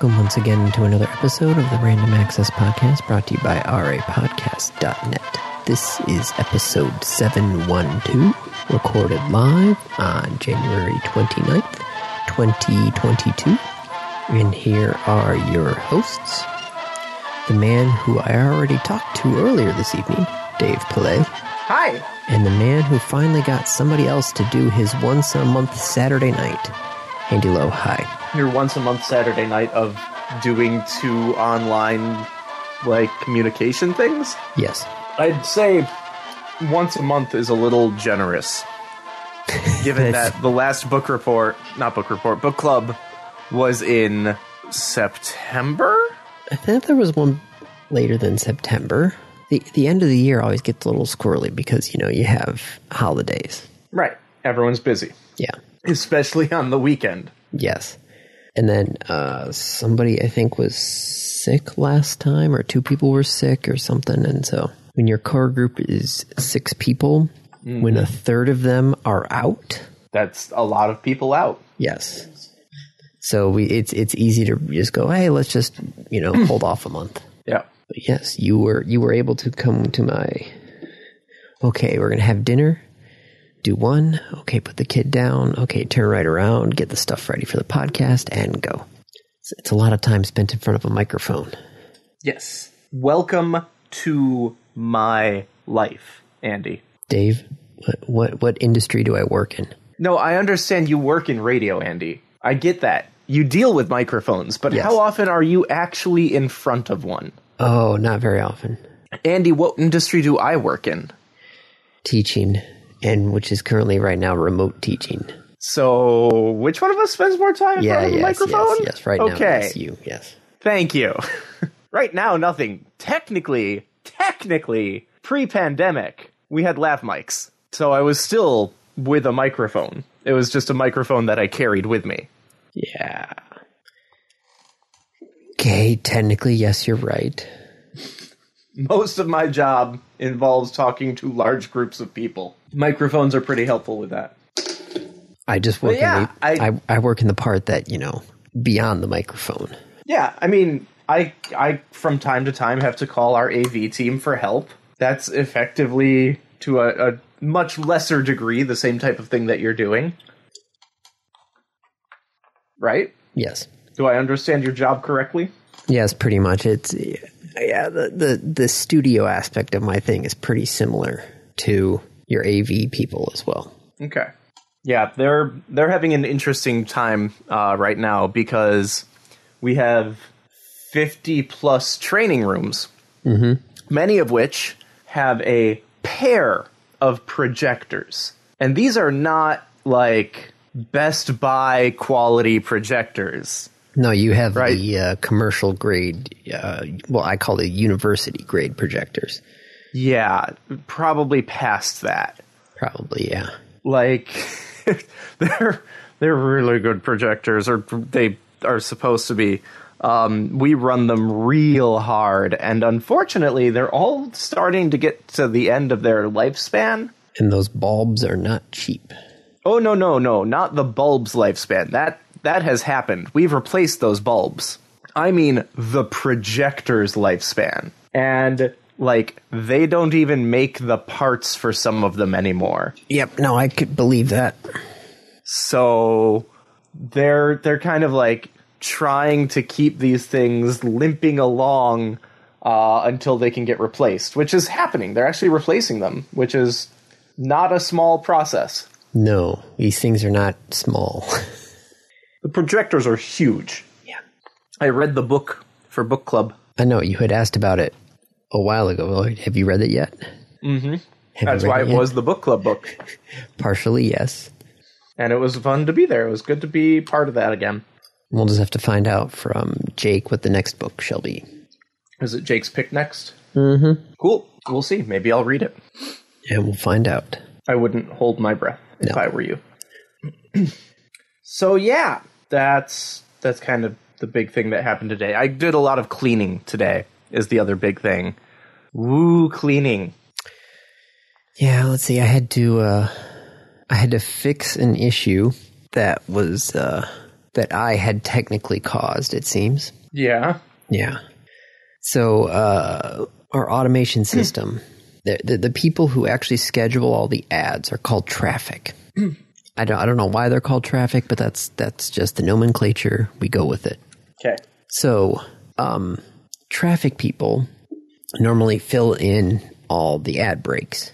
Welcome once again to another episode of the Random Access Podcast brought to you by rapodcast.net. This is episode 712, recorded live on January 29th, 2022. And here are your hosts the man who I already talked to earlier this evening, Dave Pillay, Hi. and the man who finally got somebody else to do his once a month Saturday night, Andy Lowe. Hi. Your once a month Saturday night of doing two online like communication things. Yes. I'd say once a month is a little generous. Given that the last book report, not book report, book club was in September? I think there was one later than September. The the end of the year always gets a little squirrely because you know you have holidays. Right. Everyone's busy, Yeah. especially on the weekend. Yes. And then uh, somebody I think was sick last time, or two people were sick or something. And so when your core group is six people, when a third of them are out, That's a lot of people out. yes. So we it's it's easy to just go, hey, let's just you know hold off a month. Yeah. But yes, you were you were able to come to my. Okay, we're gonna have dinner. Do one. Okay, put the kid down. Okay, turn right around, get the stuff ready for the podcast, and go. It's, it's a lot of time spent in front of a microphone. Yes. Welcome to my life, Andy. Dave, what what, what industry do I work in? No, I understand you work in radio, Andy. I get that. You deal with microphones, but Yes. how often are you actually in front of one? Oh, not very often. Andy, what industry do I work in? Teaching, and which is currently right now remote teaching. So, which one of us spends more time in front of the microphone? yes, yes. Right now, okay. it's you. Yes. Thank you. right now, nothing. Technically, technically, pre-pandemic, we had lav mics, so I was still with a microphone. It was just a microphone that I carried with me. Yeah. Okay, technically, yes, you're right. Most of my job involves talking to large groups of people. Microphones are pretty helpful with that. I just work yeah, in the, I, I- I work in the part that you know beyond the microphone. Yeah, I mean, I I from time to time have to call our AV team for help. That's effectively to a, a much lesser degree the same type of thing that you're doing. Right? Yes, Do I understand your job correctly? yes, pretty much. It's yeah. The the the studio aspect of my thing is pretty similar to your AV people as well. Okay. Yeah, they're they're having an interesting time uh, right now because we have fifty plus training rooms, many of which have a pair of projectors, and these are not like Best Buy quality projectors. No, you have Right. the uh, commercial grade. Uh, well, I call it university grade projectors. Yeah, probably past that. Probably, yeah. like they're they're really good projectors or they are supposed to be um, we run them real hard and unfortunately they're all starting to get to the end of their lifespan And those bulbs are not cheap. oh no no no not the bulb's lifespan that that has happened we've replaced those bulbs i mean the projector's lifespan and like they don't even make the parts for some of them anymore Yep. No, I could believe that. so they're they're kind of like trying to keep these things limping along uh, until they can get replaced, which is happening. They're actually replacing them, which is not a small process. No, these things are not small. The projectors are huge. yeah. I read the book for book club. I know you had asked about it a while ago. Have you read it yet? Mm-hmm. That's why it was the book club book, partially yes. and it was fun to be there. It was good to be part of that again. We'll just have to find out from Jake what the next book shall be. Is it Jake's pick next? Mm-hmm. Cool. We'll see. Maybe I'll read it. And we'll find out. I wouldn't hold my breath if I were you. so yeah, that's that's kind of the big thing that happened today. I did a lot of cleaning today. Is the other big thing. Woo, cleaning. Yeah, let's see. I had to uh I had to fix an issue that was uh that I had technically caused, it seems. Yeah. Yeah. So uh, our automation system, the, the the people who actually schedule all the ads are called traffic. I don't I don't know why they're called traffic, but that's that's just the nomenclature. We go with it. Okay. So um, traffic people normally fill in all the ad breaks.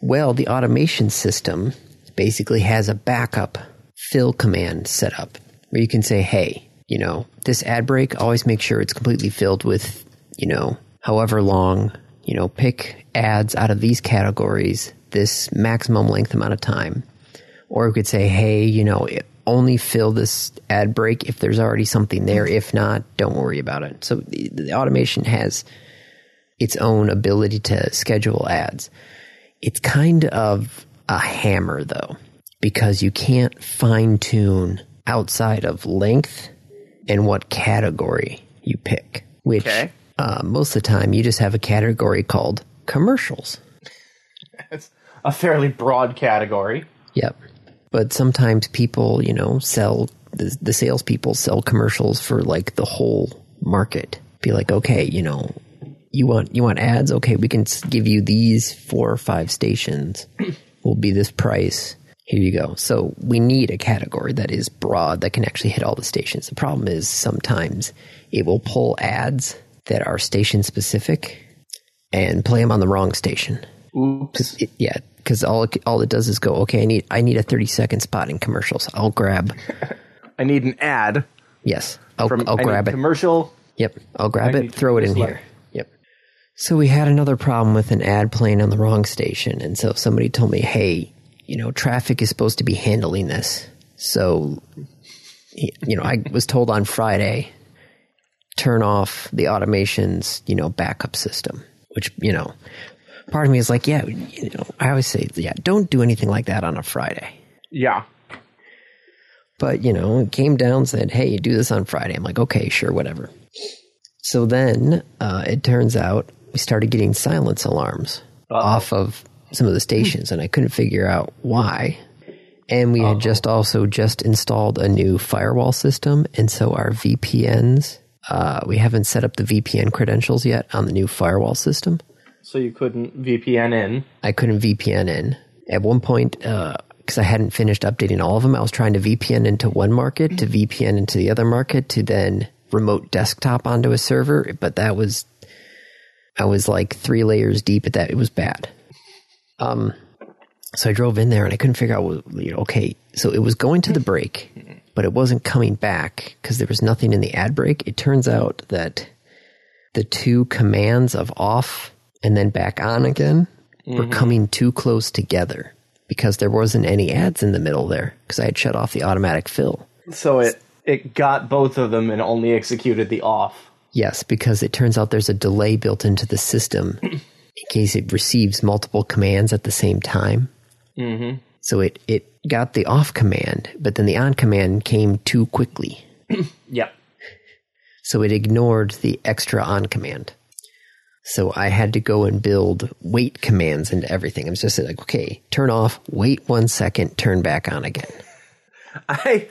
Well, the automation system basically has a backup fill command set up where you can say, hey, you know, this ad break, always make sure it's completely filled with, you know, however long, you know, pick ads out of these categories, this maximum length amount of time. Or we could say, hey, you know, only fill this ad break if there's already something there. If not, don't worry about it. So the, the automation has its own ability to schedule ads. It's kind of a hammer though, because you can't fine tune outside of length and what category you pick, which Okay. uh, most of the time you just have a category called commercials. It's a fairly broad category. Yep. But sometimes people, you know, sell the, the salespeople sell commercials for like the whole market. Be like, okay, you know, you want you want ads? Okay, we can give you these four or five stations. Will be this price. Here you go. So we need a category that is broad that can actually hit all the stations. The problem is sometimes it will pull ads that are station specific and play them on the wrong station. Oops. It- yeah, because all it, all it does is go, okay, I need I need a thirty second spot in commercials. I'll grab, I need an ad yes, I'll from I'll I grab it. commercial. Yep, I'll grab I it, throw it in here. Yep. So we had another problem with an ad playing on the wrong station, and so somebody told me, hey, you know, traffic is supposed to be handling this. So, you know, I was told on Friday, turn off the automation's, you know, backup system, which, you know, part of me is like, yeah, you know, I always say, yeah, don't do anything like that on a Friday. Yeah. But, you know, it came down and said, hey, you do this on Friday. I'm like, okay, sure, whatever. So then uh, it turns out we started getting silence alarms off of some of the stations, and I couldn't figure out why. And we had just also just installed a new firewall system, and so our VPNs, uh, we haven't set up the VPN credentials yet on the new firewall system. So you couldn't VPN in. I couldn't VPN in. At one point, because I hadn't finished updating all of them, I was trying to VPN into one market, to VPN into the other market, to then remote desktop onto a server. But that was, I was like three layers deep at that. It was bad. Um, so I drove in there and I couldn't figure out, you know, okay, so it was going to the break, but it wasn't coming back because there was nothing in the ad break. It turns out that the two commands of off and then back on again were coming too close together because there wasn't any ads in the middle there because I had shut off the automatic fill. So it it got both of them and only executed the off. Yes, because it turns out there's a delay built into the system in case it receives multiple commands at the same time. Mm-hmm. So it, it got the off command, but then the on command came too quickly. Yep. So it ignored the extra on command. So I had to go and build wait commands into everything. I was just like, okay, turn off, wait one second, turn back on again. I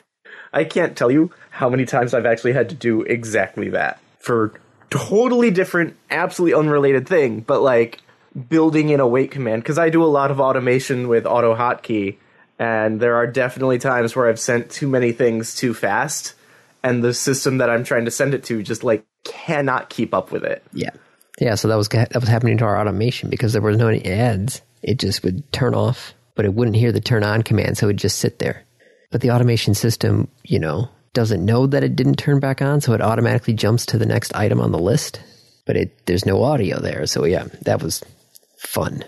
I can't tell you how many times I've actually had to do exactly that for totally different, absolutely unrelated thing, but like building in a wait command because I do a lot of automation with auto hotkey, and there are definitely times where I've sent too many things too fast, and the system that I'm trying to send it to just like cannot keep up with it. Yeah. Yeah, so that was that was happening to our automation because there was no ads. It just would turn off, but it wouldn't hear the turn on command, so it would just sit there. But the automation system, you know, doesn't know that it didn't turn back on, so it automatically jumps to the next item on the list. But it there's no audio there, so yeah, that was fun.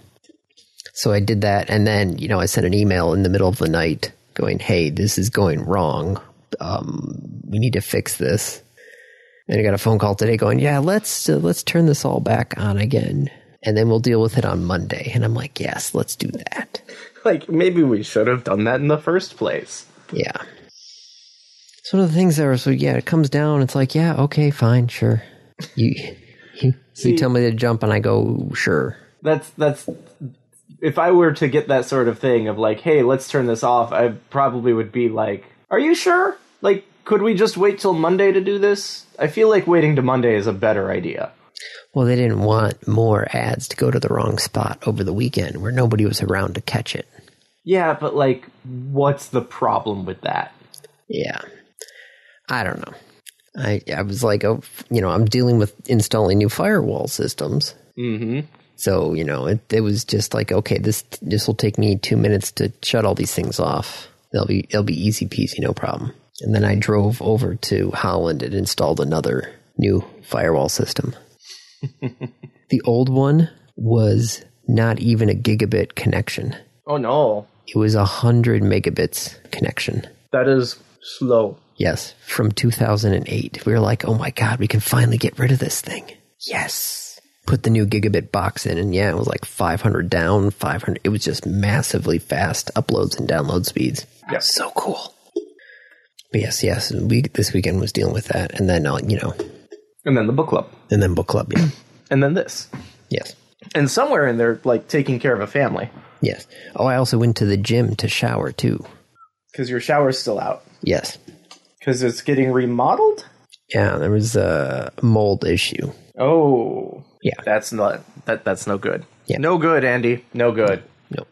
So I did that, and then you know I sent an email in the middle of the night going, "Hey, this is going wrong. Um, we need to fix this." And I got a phone call today going, "Yeah, let's uh, let's turn this all back on again, and then we'll deal with it on Monday." And I'm like, "Yes, let's do that." Like maybe we should have done that in the first place. Yeah. It's one of the things that are so yeah, it comes down. It's like, yeah, okay, fine, sure. You you, you tell me to jump, and I go, sure. that's that's if I were to get that sort of thing of like, hey, let's turn this off, I probably would be like, are you sure? Like, could we just wait till Monday to do this? I feel like waiting to Monday is a better idea. Well, they didn't want more ads to go to the wrong spot over the weekend where nobody was around to catch it. Yeah, but like, what's the problem with that? Yeah. I don't know. I I was like, oh, you know, I'm dealing with installing new firewall systems. Mm-hmm. So, you know, it, it was just like, okay, this this will take me 2 minutes to shut all these things off. They'll be it'll be easy peasy, no problem. And then I drove over to Holland and installed another new firewall system. the old one was not even a gigabit connection. Oh no, It was a 100 megabits connection. that is slow. Yes, from 2008. We were like, oh my God, we can finally get rid of this thing. Yes. Put the new gigabit box in, and yeah, it was like 500 down, 500. It was just massively fast uploads and download speeds. Yeah. So cool. But yes, yes, we, this weekend was dealing with that. And then, uh, you know, And then the book club, and then book club. Yeah. and then this, yes. and somewhere in there, like taking care of a family Yes. Oh, I also went to the gym to shower too. because your shower's still out Yes. because it's getting remodeled. Yeah, there was a mold issue. Oh, Yeah. that's not that. That's no good. Yeah. no good, Andy. No good. Nope.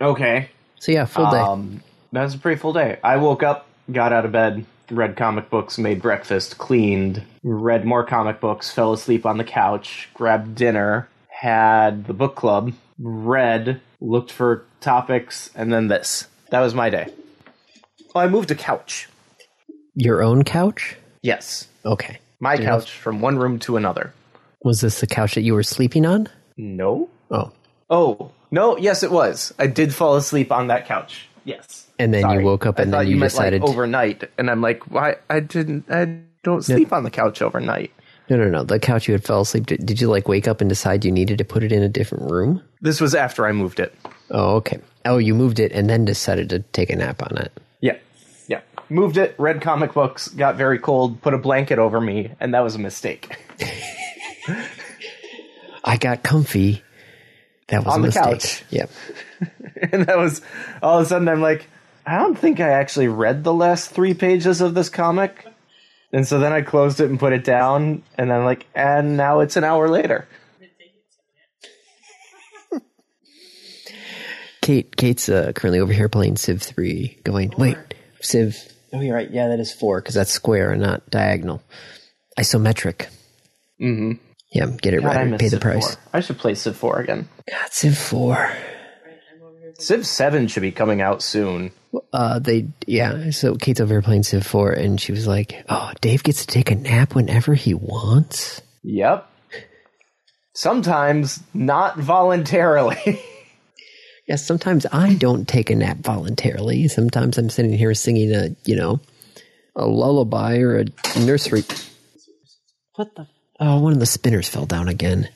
Okay, So yeah, full day. Um, that was a pretty full day. I woke up, got out of bed, read comic books, made breakfast, cleaned, read more comic books, fell asleep on the couch, grabbed dinner, had the book club, read, looked for topics, and then this. That was my day. Oh, I moved a couch. Your own couch? Yes, Okay. my couch from one room to another. Was this the couch that you were sleeping on? No. Oh. Oh no! Yes, it was. I did fall asleep on that couch. Yes. And then you woke up I and thought then you meant, decided- like, overnight, and I'm like, why? I didn't. I don't sleep on the couch overnight. No, no, no. The couch you had fell asleep. Did, did you like wake up and decide you needed to put it in a different room? This was after I moved it. Oh, okay. Oh, you moved it and then decided to take a nap on it. Yeah, yeah. Moved it. Read comic books. Got very cold. Put a blanket over me, and that was a mistake. I got comfy. That was On a the mistake. couch. Yep. and that was all of a sudden. I'm like, I don't think I actually read the last three pages of this comic. And so then I closed it and put it down, and I'm like, and now it's an hour later. Kate, Kate's uh, currently over here playing Civ 3, going, wait, Civ. Oh, you're right. Yeah, that is 4, because that's square and not diagonal. Isometric. Mm-hmm. Yeah, get it God, right. miss Pay the price. 4. I should play Civ 4 again. God, Civ 4. Civ 7 should be coming out soon. Uh, they, yeah, so Kate's over here playing Civ 4, and she was like, oh, Dave gets to take a nap whenever he wants. Yep. Sometimes not voluntarily. Yes, sometimes I don't take a nap voluntarily. Sometimes I'm sitting here singing a, you know, a lullaby or a nursery. What the? Oh, one of the spinners fell down again.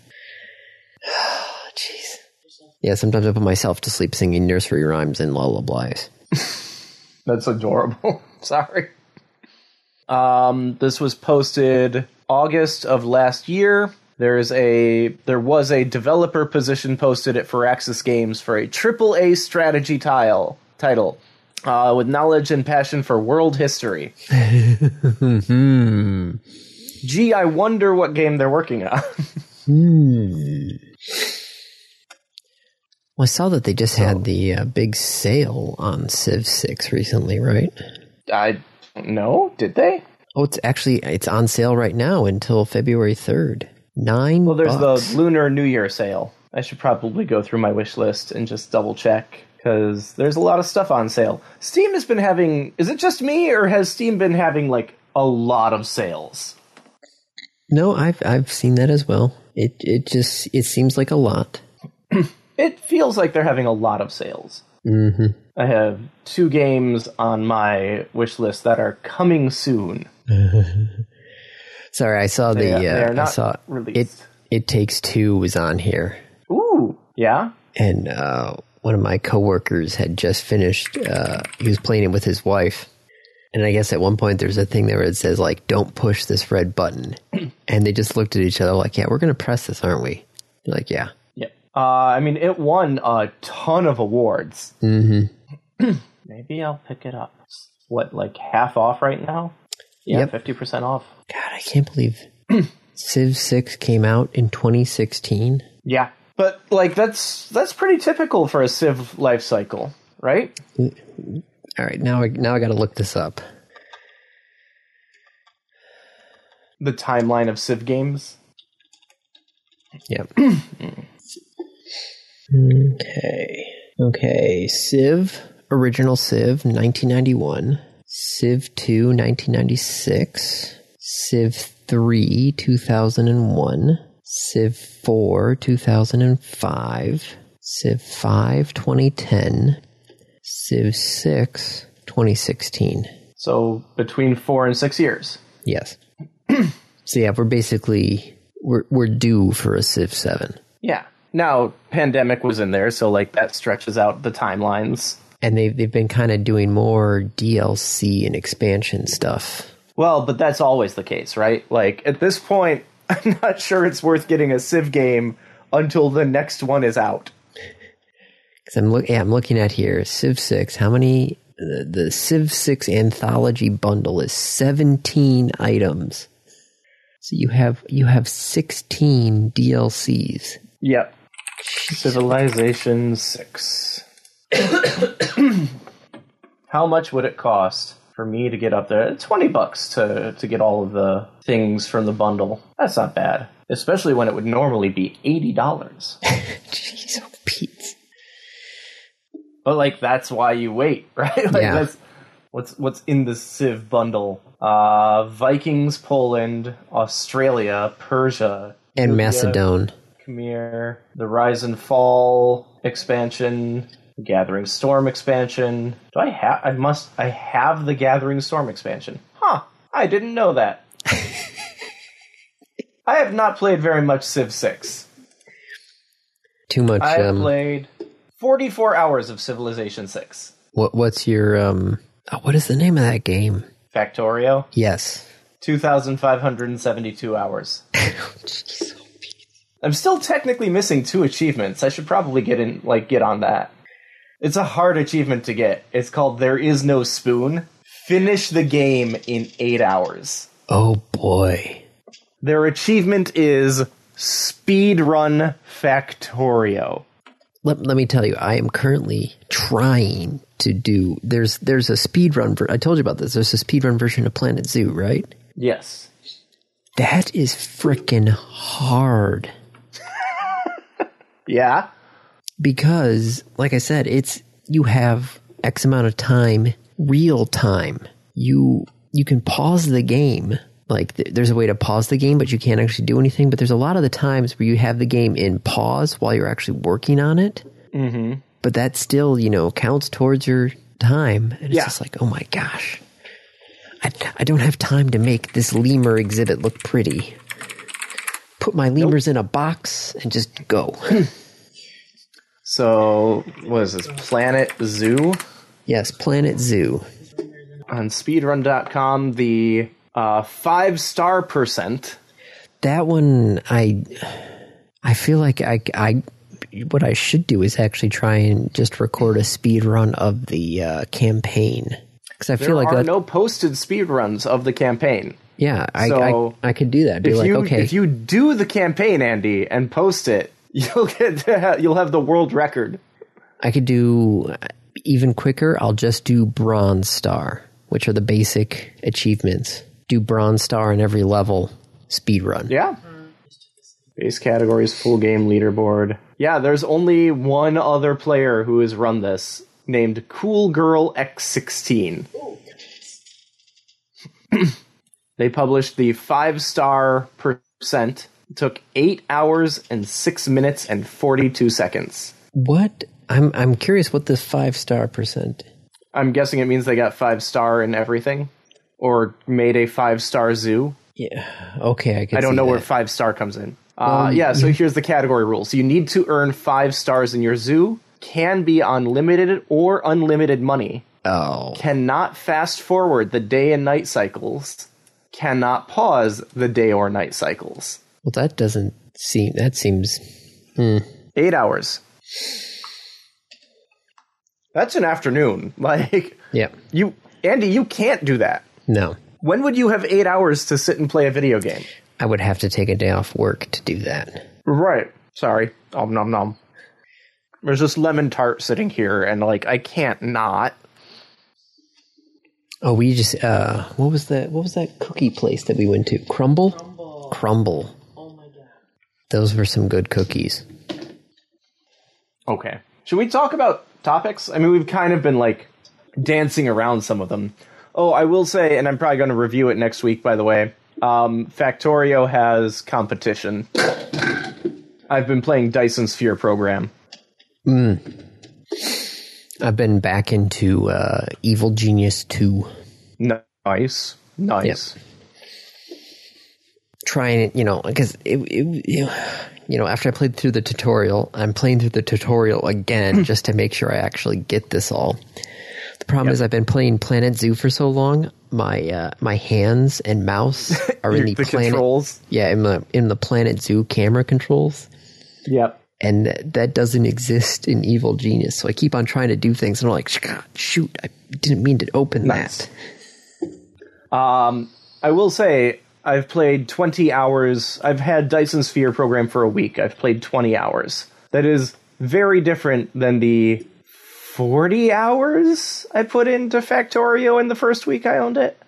Yeah, sometimes I put myself to sleep singing nursery rhymes and lullabies. That's adorable. Sorry. Um, this was posted August of last year. There's a there was a developer position posted at Firaxis Games for a triple A strategy tile title uh, with knowledge and passion for world history. Gee, I wonder what game they're working on. Well, I saw that they just had the uh, big sale on Civ 6 recently, right? I don't know. Did they? Oh, it's actually it's on sale right now until February 3rd. 9 Well, there's bucks. the Lunar New Year sale. I should probably go through my wish list and just double check because there's a lot of stuff on sale. Steam has been having. Is it just me, or has Steam been having like a lot of sales? No, I've I've seen that as well. It it just it seems like a lot. It feels like they're having a lot of sales. hmm I have two games on my wish list that are coming soon. Sorry, I saw the They, uh, I saw it. released. It takes two was on here, Ooh, yeah. and uh, one of my coworkers had just finished. Uh, he was playing it with his wife, and I guess at one point there's a thing there where it says like, "Don't push this red button," and they just looked at each other like, "Yeah, we're gonna press this, aren't we?" They're like, "Yeah." Uh, I mean, it won a ton of awards. Mm-hmm. Maybe I'll pick it up. what like half off right now. Yeah, Yep. fifty percent off. God, I can't believe Civ 6 came out in 2016. Yeah, but like that's that's pretty typical for a Civ life cycle, right? All right, now I, now I got to look this up. The timeline of Civ games. Yep. okay. Okay. Civ, original Civ, 1991. Civ 2, 1996. Civ 3, 2001. Civ 4, 2005. Civ 5, 2010. Civ 6, 2016. So between four and six years. Yes. so yeah, we're basically we're we're due for a Civ 7. Yeah. Now, pandemic was in there, so like that stretches out the timelines. and they've they've been kind of doing more DLC and expansion stuff. Well, but that's always the case, right? Like at this point, I'm not sure it's worth getting a Civ game until the next one is out. Because I'm look, yeah, I'm looking at here Civ Six. How many? The, the Civ Six anthology bundle is 17 items. So you have you have 16 DLCs. Yep. Civilization 6. How much would it cost for me to get up there? 20 bucks to, to get all of the things from the bundle. That's not bad. Especially when it would normally be $80. Jeez, oh Pete. But like that's why you wait, right? Like Yeah. that's what's what's in the Civ bundle. Uh Vikings, Poland, Australia, Persia, And Libya, Macedon. Khmer, the Rise and Fall expansion, Gathering Storm expansion. Do I have? I must. I have the Gathering Storm expansion. Huh? I didn't know that. I have not played very much Civ Six. Too much. I have Um, played forty-four hours of Civilization Six. what what's your um? Oh, what is the name of that game? Factorio, Yes. two thousand five hundred and seventy-two hours. Jeez. I'm still technically missing two achievements. I should probably get in, like, get on that. It's a hard achievement to get. It's called "There Is No Spoon." Finish the game in eight hours. Oh boy. Their achievement is speed run Factorio. let, let me tell you, I am currently trying to do. There's there's a speed run. Ver- I told you about this. There's a speed run version of Planet Zoo, right? Yes. That is freaking hard Yeah. because, like I said, it's you have X amount of time, real time. You you can pause the game. Like th- there's a way to pause the game, but you can't actually do anything. But there's a lot of the times where you have the game in pause while you're actually working on it. Mm-hmm. but that still, you know, counts towards your time. And it's Yeah. just like, oh my gosh. I, I don't have time to make this lemur exhibit look pretty. Put my lemurs in a box and just go. So, what is this? Planet Zoo? yes, Planet Zoo. On speedrun.com, the uh, five star percent. That one, I, I feel like I, I, what I should do is actually try and just record a speed run of the uh, campaign because I There feel like there are that. no posted speedruns of the campaign. yeah, I, so I, I could do that. Be if like, you okay, if you do the campaign, Andy, and post it, you'll get to ha- you'll have the world record. I could do even quicker. I'll just do Bronze Star, which are the basic achievements. Do Bronze Star in every level, speed run. Yeah. Base categories, full game leaderboard. Yeah, there's only one other player who has run this, named Cool Girl X16. they published the five star percent. Took eight hours and six minutes and forty two seconds. What? I'm I'm curious what this five star percent. I'm guessing it means they got five star in everything, or made a five star zoo. Yeah. Okay, I. I don't know that. where five star comes in. Uh, yeah, so here's the category rules. You need to earn five stars in your zoo, can be unlimited or unlimited money, Oh, cannot fast forward the day and night cycles, cannot pause the day or night cycles. Well, that doesn't seem. That seems. Eight hours. That's an afternoon. Like, Yeah. you Andy, you can't do that. No. When would you have eight hours to sit and play a video game? I would have to take a day off work to do that. Right. Sorry. Om nom nom. There's this lemon tart sitting here, and like I can't not. Oh, we just uh what was that what was that cookie place that we went to? Crumbl? Crumbl. Crumbl. Those were some good cookies. Okay. Should we talk about topics? I mean, we've kind of been like dancing around some of them. Oh, I will say, and I'm probably going to review it next week, by the way. Um, Factorio has competition. I've been playing Dyson Sphere program. Mm. I've been back into uh Evil Genius 2. Nice. Nice. Trying it, you know, because it, it you know, after I played through the tutorial, I'm playing through the tutorial again just to make sure I actually get this all. The problem is I've been playing Planet Zoo for so long, my uh, my hands and mouse are in the, the planet controls. Yeah, in the in the Planet Zoo camera controls. Yep. and that, that doesn't exist in Evil Genius. So I keep on trying to do things, and I'm like, shoot, I didn't mean to open Nice. that. Um, I will say I've played 20 hours. I've had Dyson Sphere program for a week. I've played 20 hours. That is very different than the 40 hours I put into Factorio in the first week I owned it.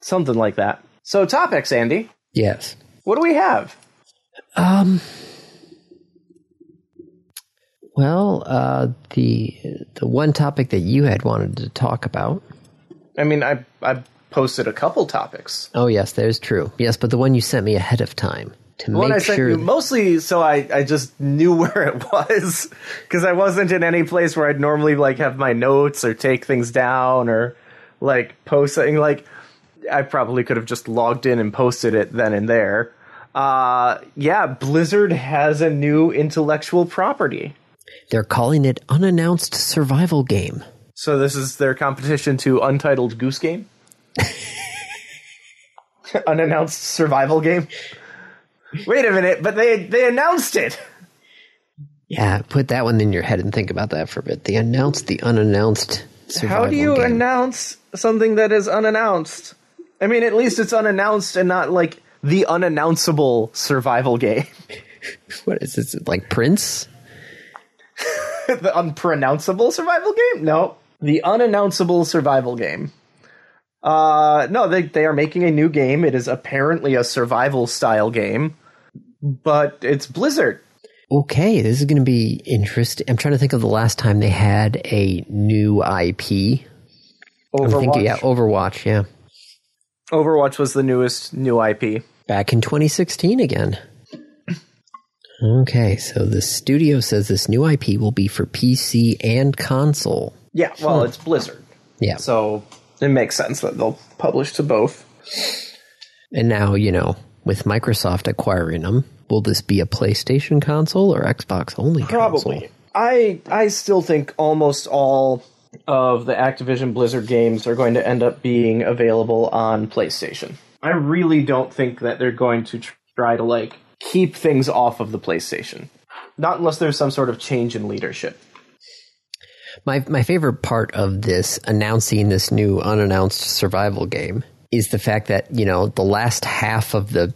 Something like that. So topics, Andy. Yes. What do we have? Um. Well, uh, the the one topic that you had wanted to talk about. I mean, I I posted a couple topics. Oh yes, that is true. Yes, but the one you sent me ahead of time to One I make sent sure. you mostly so I, I just knew where it was because I wasn't in any place where I'd normally like have my notes or take things down or like post something. Like I probably could have just logged in and posted it then and there. Uh, yeah, Blizzard has a new intellectual property. they're calling it unannounced survival game. So this is their competition to Untitled Goose Game, unannounced survival game. Wait a minute, but they they announced it. Yeah, put that one in your head and think about that for a bit. They announced the unannounced survival game. How do you game. announce something that is unannounced? I mean, at least it's unannounced and not like the unannounceable survival game, what is this? Like Prince? the unpronounceable survival game. No, the unannounceable survival game. Uh, no, they they are making a new game. It is apparently a survival style game, but it's Blizzard. Okay, this is going to be interesting. I'm trying to think of the last time they had a new IP. Overwatch. thinking, yeah, Overwatch, yeah. Overwatch was the newest new IP. Back in 2016 again. Okay, so the studio says this new IP will be for PC and console. Yeah, well, it's Blizzard, Yeah. so it makes sense that they'll publish to both. And now, you know, with Microsoft acquiring them, will this be a PlayStation console or Xbox only Probably. console? I I still think almost all of the Activision Blizzard games are going to end up being available on PlayStation. I really don't think that they're going to try to like keep things off of the PlayStation. Not unless there's some sort of change in leadership. My my favorite part of this announcing this new unannounced survival game is the fact that, you know, the last half of the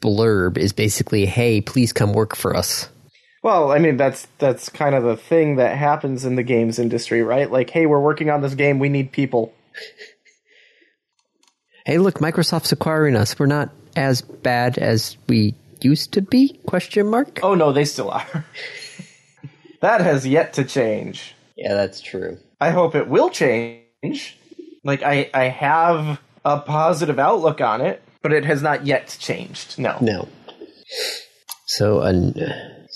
blurb is basically, "Hey, please come work for us." Well, I mean that's that's kind of the thing that happens in the games industry, right? Like, hey, we're working on this game, we need people. Hey, look, Microsoft's acquiring us. We're not as bad as we used to be? Question mark. Oh no, they still are. that has yet to change. Yeah, that's true. I hope it will change. Like I, I have a positive outlook on it, but it has not yet changed. No. No. So a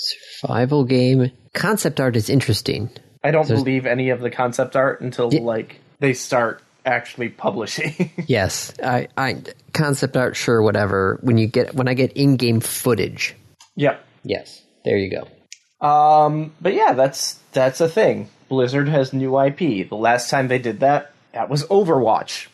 survival game concept art is interesting. I don't believe any of the concept art until like they start actually publishing. Yes, I, I concept art, sure, whatever. When you get when I get in-game footage, yep. yes, there you go. Um, but yeah, that's that's a thing. Blizzard has new IP. The last time they did that, that was Overwatch.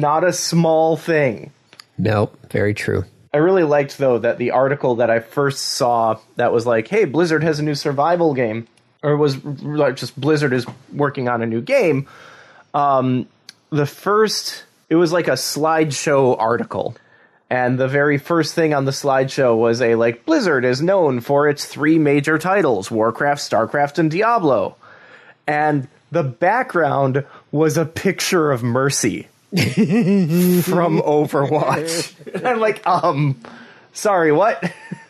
Not a small thing. Nope, very true. I really liked though that the article that I first saw that was like, "Hey, Blizzard has a new survival game," or was like just Blizzard is working on a new game. Um, the first, it was like a slideshow article. And the very first thing on the slideshow was a like Blizzard is known for its three major titles Warcraft, StarCraft, and Diablo. And the background was a picture of Mercy from Overwatch. And I'm like, um, sorry, what?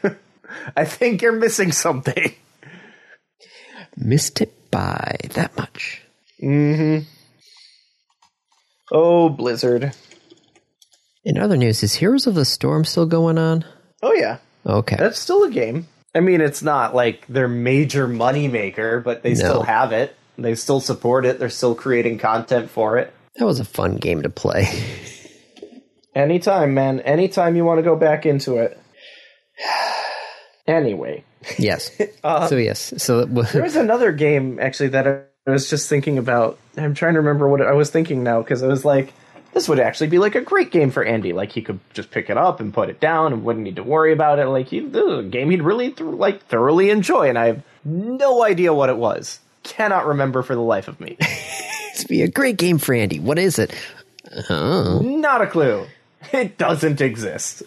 I think you're missing something. Missed it by that much. Mm-hmm. Oh, Blizzard. In other news, is Heroes of the Storm still going on? Oh, yeah. Okay. That's still a game. I mean, it's not like their major money maker, but they still have it. They still support it. They're still creating content for it. That was a fun game to play. Anytime, man. Anytime you want to go back into it. Anyway, yes. Uh, so yes. So there was another game actually that I was just thinking about. I'm trying to remember what I was thinking now because I was like, this would actually be like a great game for Andy. Like he could just pick it up and put it down and wouldn't need to worry about it. Like he, this is a game he'd really th- like thoroughly enjoy. And I have no idea what it was. Cannot remember for the life of me. It's be a great game for Andy. What is it? Oh. Not a clue. It doesn't exist.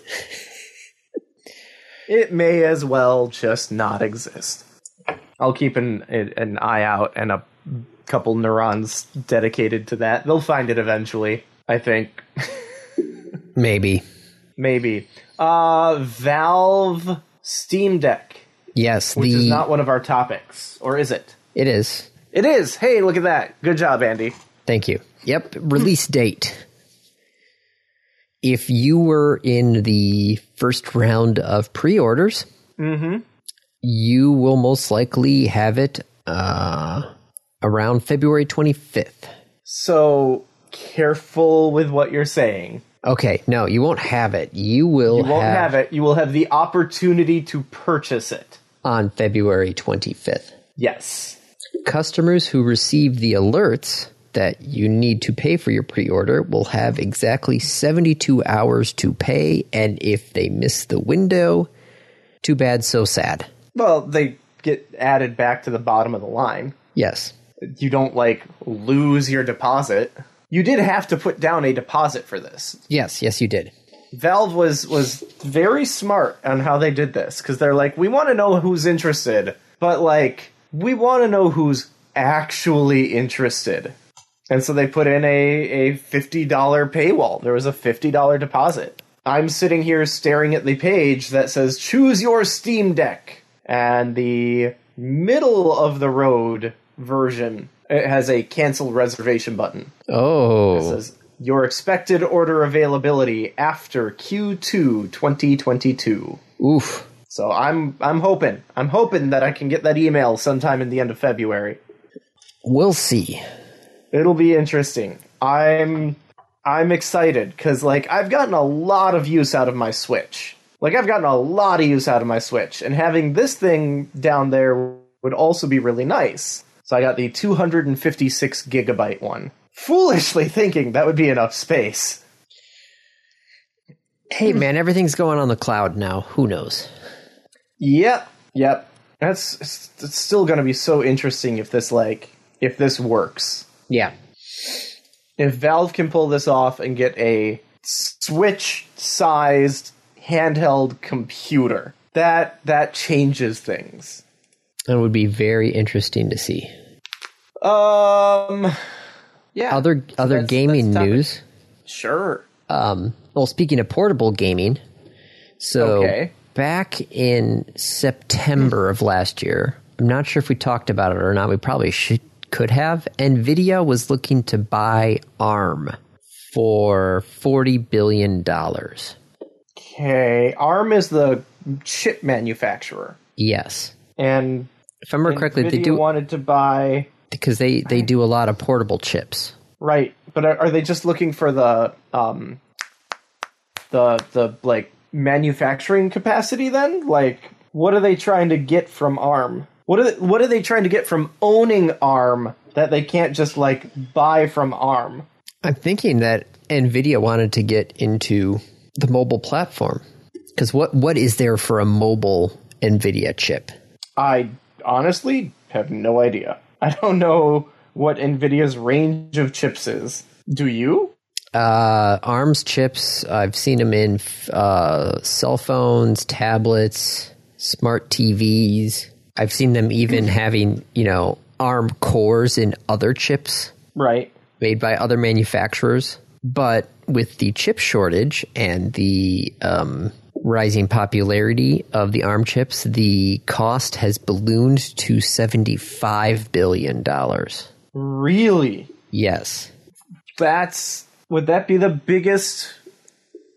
it may as well just not exist. I'll keep an an eye out and a couple neurons dedicated to that. They'll find it eventually, I think. Maybe. Maybe. Uh Valve Steam Deck, Yes, which the is not one of our topics, or is it? It is. It is. Hey, look at that. Good job, Andy. Thank you. Yep, release date. If you were in the first round of pre-orders, you will most likely have it uh, around February 25th. So careful with what you're saying. Okay, no, you won't have it. You will You won't have, have it. You will have the opportunity to purchase it. on February 25th. Yes. Customers who receive the alerts that you need to pay for your pre order will have exactly 72 hours to pay, and if they miss the window, too bad, so sad. Well, they get added back to the bottom of the line. Yes. You don't like lose your deposit. You did have to put down a deposit for this. Yes, yes, you did. Valve was was very smart on how they did this because they're like, we want to know who's interested, but like we want to know who's actually interested. And so they put in a, a $50 paywall. There was a $50 deposit. I'm sitting here staring at the page that says choose your Steam Deck. And the middle of the road version it has a cancel reservation button. Oh. It says your expected order availability after Q2 2022. Oof. So I'm I'm hoping I'm hoping that I can get that email sometime in the end of February. We'll see. It'll be interesting. I'm I'm excited cuz like I've gotten a lot of use out of my Switch. Like I've gotten a lot of use out of my Switch and having this thing down there would also be really nice. So I got the 256 gigabyte one. Foolishly thinking that would be enough space. Hey, man, everything's going on the cloud now. Who knows? Yep, yep. That's it's, still going to be so interesting if this like if this works. Yeah. If Valve can pull this off and get a Switch-sized handheld computer, that that changes things. That would be very interesting to see. Um, yeah. Other other that's- gaming that's news. sure. Um, well, speaking of portable gaming, so Okay. Back in September of last year, I'm not sure if we talked about it or not. We probably should could have. Nvidia was looking to buy ARM for forty billion dollars. Okay. ARM is the chip manufacturer, Yes, and if I remember correctly, they do wanted to buy because they they do a lot of portable chips. Right, but are, are they just looking for the um the the like manufacturing capacity then? Like what are they trying to get from ARM? What are they, what are they trying to get from owning ARM that they can't just like buy from ARM? I'm thinking that Nvidia wanted to get into the mobile platform because what what is there for a mobile Nvidia chip? I honestly have no idea. I don't know what Nvidia's range of chips is. Do you? Uh, ARMS chips. I've seen them in uh, cell phones, tablets, smart TVs. I've seen them even having you know ARM cores in other chips Right. made by other manufacturers. But with the chip shortage and the um, rising popularity of the ARM chips, the cost has ballooned to $75 billion. Really? Yes. That's would that be the biggest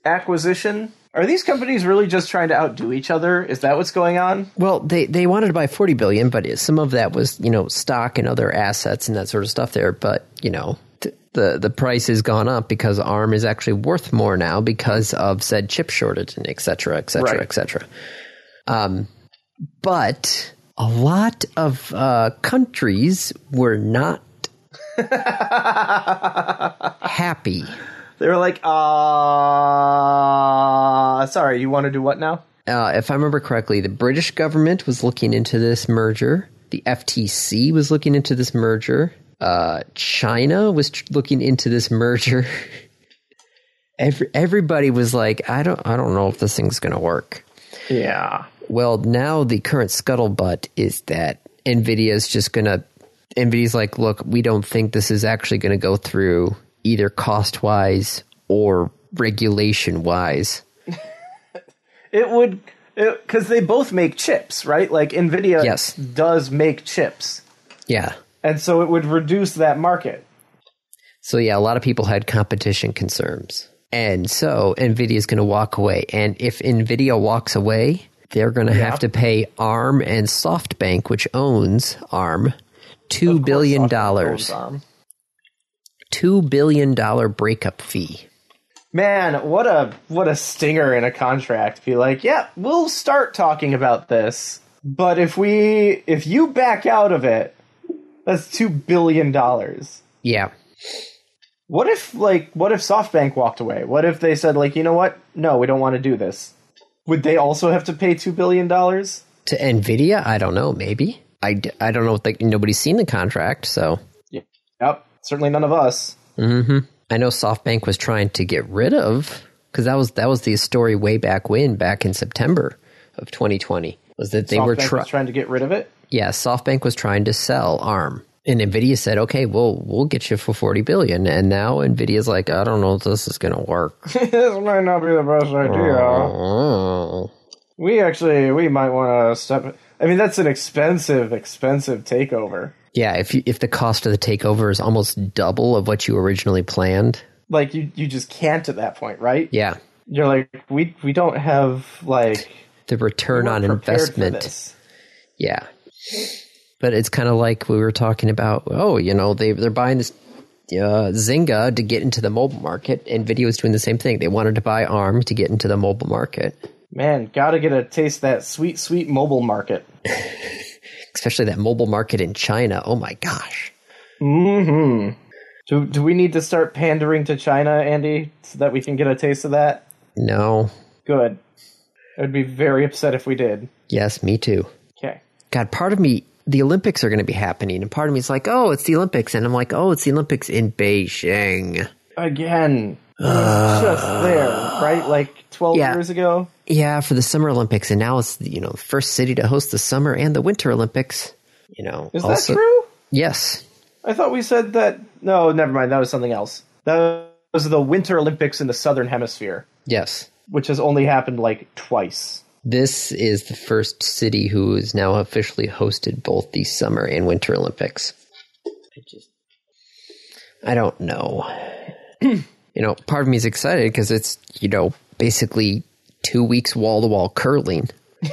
acquisition? Are these companies really just trying to outdo each other? Is that what's going on? Well, they, they wanted to buy 40 billion, but some of that was, you know, stock and other assets and that sort of stuff there. But, you know, the, the price has gone up because ARM is actually worth more now because of said chip shortage and et cetera, et cetera, Right. et cetera. Um, but a lot of uh, countries were not happy. They were like, uh sorry, you want to do what now? uh, if I remember correctly, the British government was looking into this merger. The FTC was looking into this merger. Uh, China was tr- looking into this merger. Every, everybody was like, I don't, I don't know if this thing's going to work. Yeah. Well, now the current scuttlebutt is that Nvidia is just going to. Nvidia's like, look, we don't think this is actually going to go through either cost wise or regulation wise. It would because they both make chips, right? Like Nvidia Yes. does make chips, Yeah. and so it would reduce that market. So yeah, a lot of people had competition concerns. And so Nvidia is going to walk away. And if Nvidia walks away, they're going to have to pay ARM and SoftBank, which owns ARM, two billion dollars. Two billion dollar breakup fee. Man, what a what a stinger in a contract. Be like, yeah, we'll start talking about this, but if we if you back out of it, that's two billion dollars. Yeah. What if like what if SoftBank walked away? What if they said like, you know what? No, we don't want to do this. Would they also have to pay two billion dollars? To Nvidia, I don't know. Maybe I, I don't know. If they, nobody's seen the contract, so Yep, certainly none of us. Mm-hmm. I know SoftBank was trying to get rid of because that was that was the story way back when, back in September of 2020, was that they were SoftBank try- was trying to get rid of it. yeah, SoftBank was trying to sell ARM, and Nvidia said, "Okay, well, we'll get you for 40 billion. And now Nvidia's like, "I don't know if this is going to work." this might not be the best idea. Oh. We actually we might want to step. I mean, that's an expensive, expensive takeover. Yeah, if you, if the cost of the takeover is almost double of what you originally planned, Like you, you just can't at that point, right? yeah, You're like, we we don't have like the return on we're prepared for investment. Yeah. But it's kind of like we were talking about, oh, you know, they, they're buying this uh, Zynga to get into the mobile market. NVIDIA was doing the same thing. They wanted to buy ARM to get into the mobile market, Man, gotta get a taste of that sweet, sweet mobile market. especially that mobile market in China. Oh my gosh. Hmm. Do do we need to start pandering to China, Andy, so that we can get a taste of that? No. Good. I'd be very upset if we did. Yes, me too. Okay. God, part of me, the Olympics are going to be happening, and part of me is like, oh, it's the Olympics. And I'm like, oh, it's the Olympics in Beijing. Again, just there, right? Like twelve Yeah. years ago. Yeah, for the Summer Olympics. And now it's, you know, the first city to host the Summer and the Winter Olympics. You know, Is also- that true? Yes. I thought we said that. No, never mind. That was something else. That was the Winter Olympics in the Southern Hemisphere, Yes. which has only happened like twice. This is the first city who has now officially hosted both the Summer and Winter Olympics. I just, I don't know. you know, part of me is excited because it's, you know, basically two weeks wall to wall curling.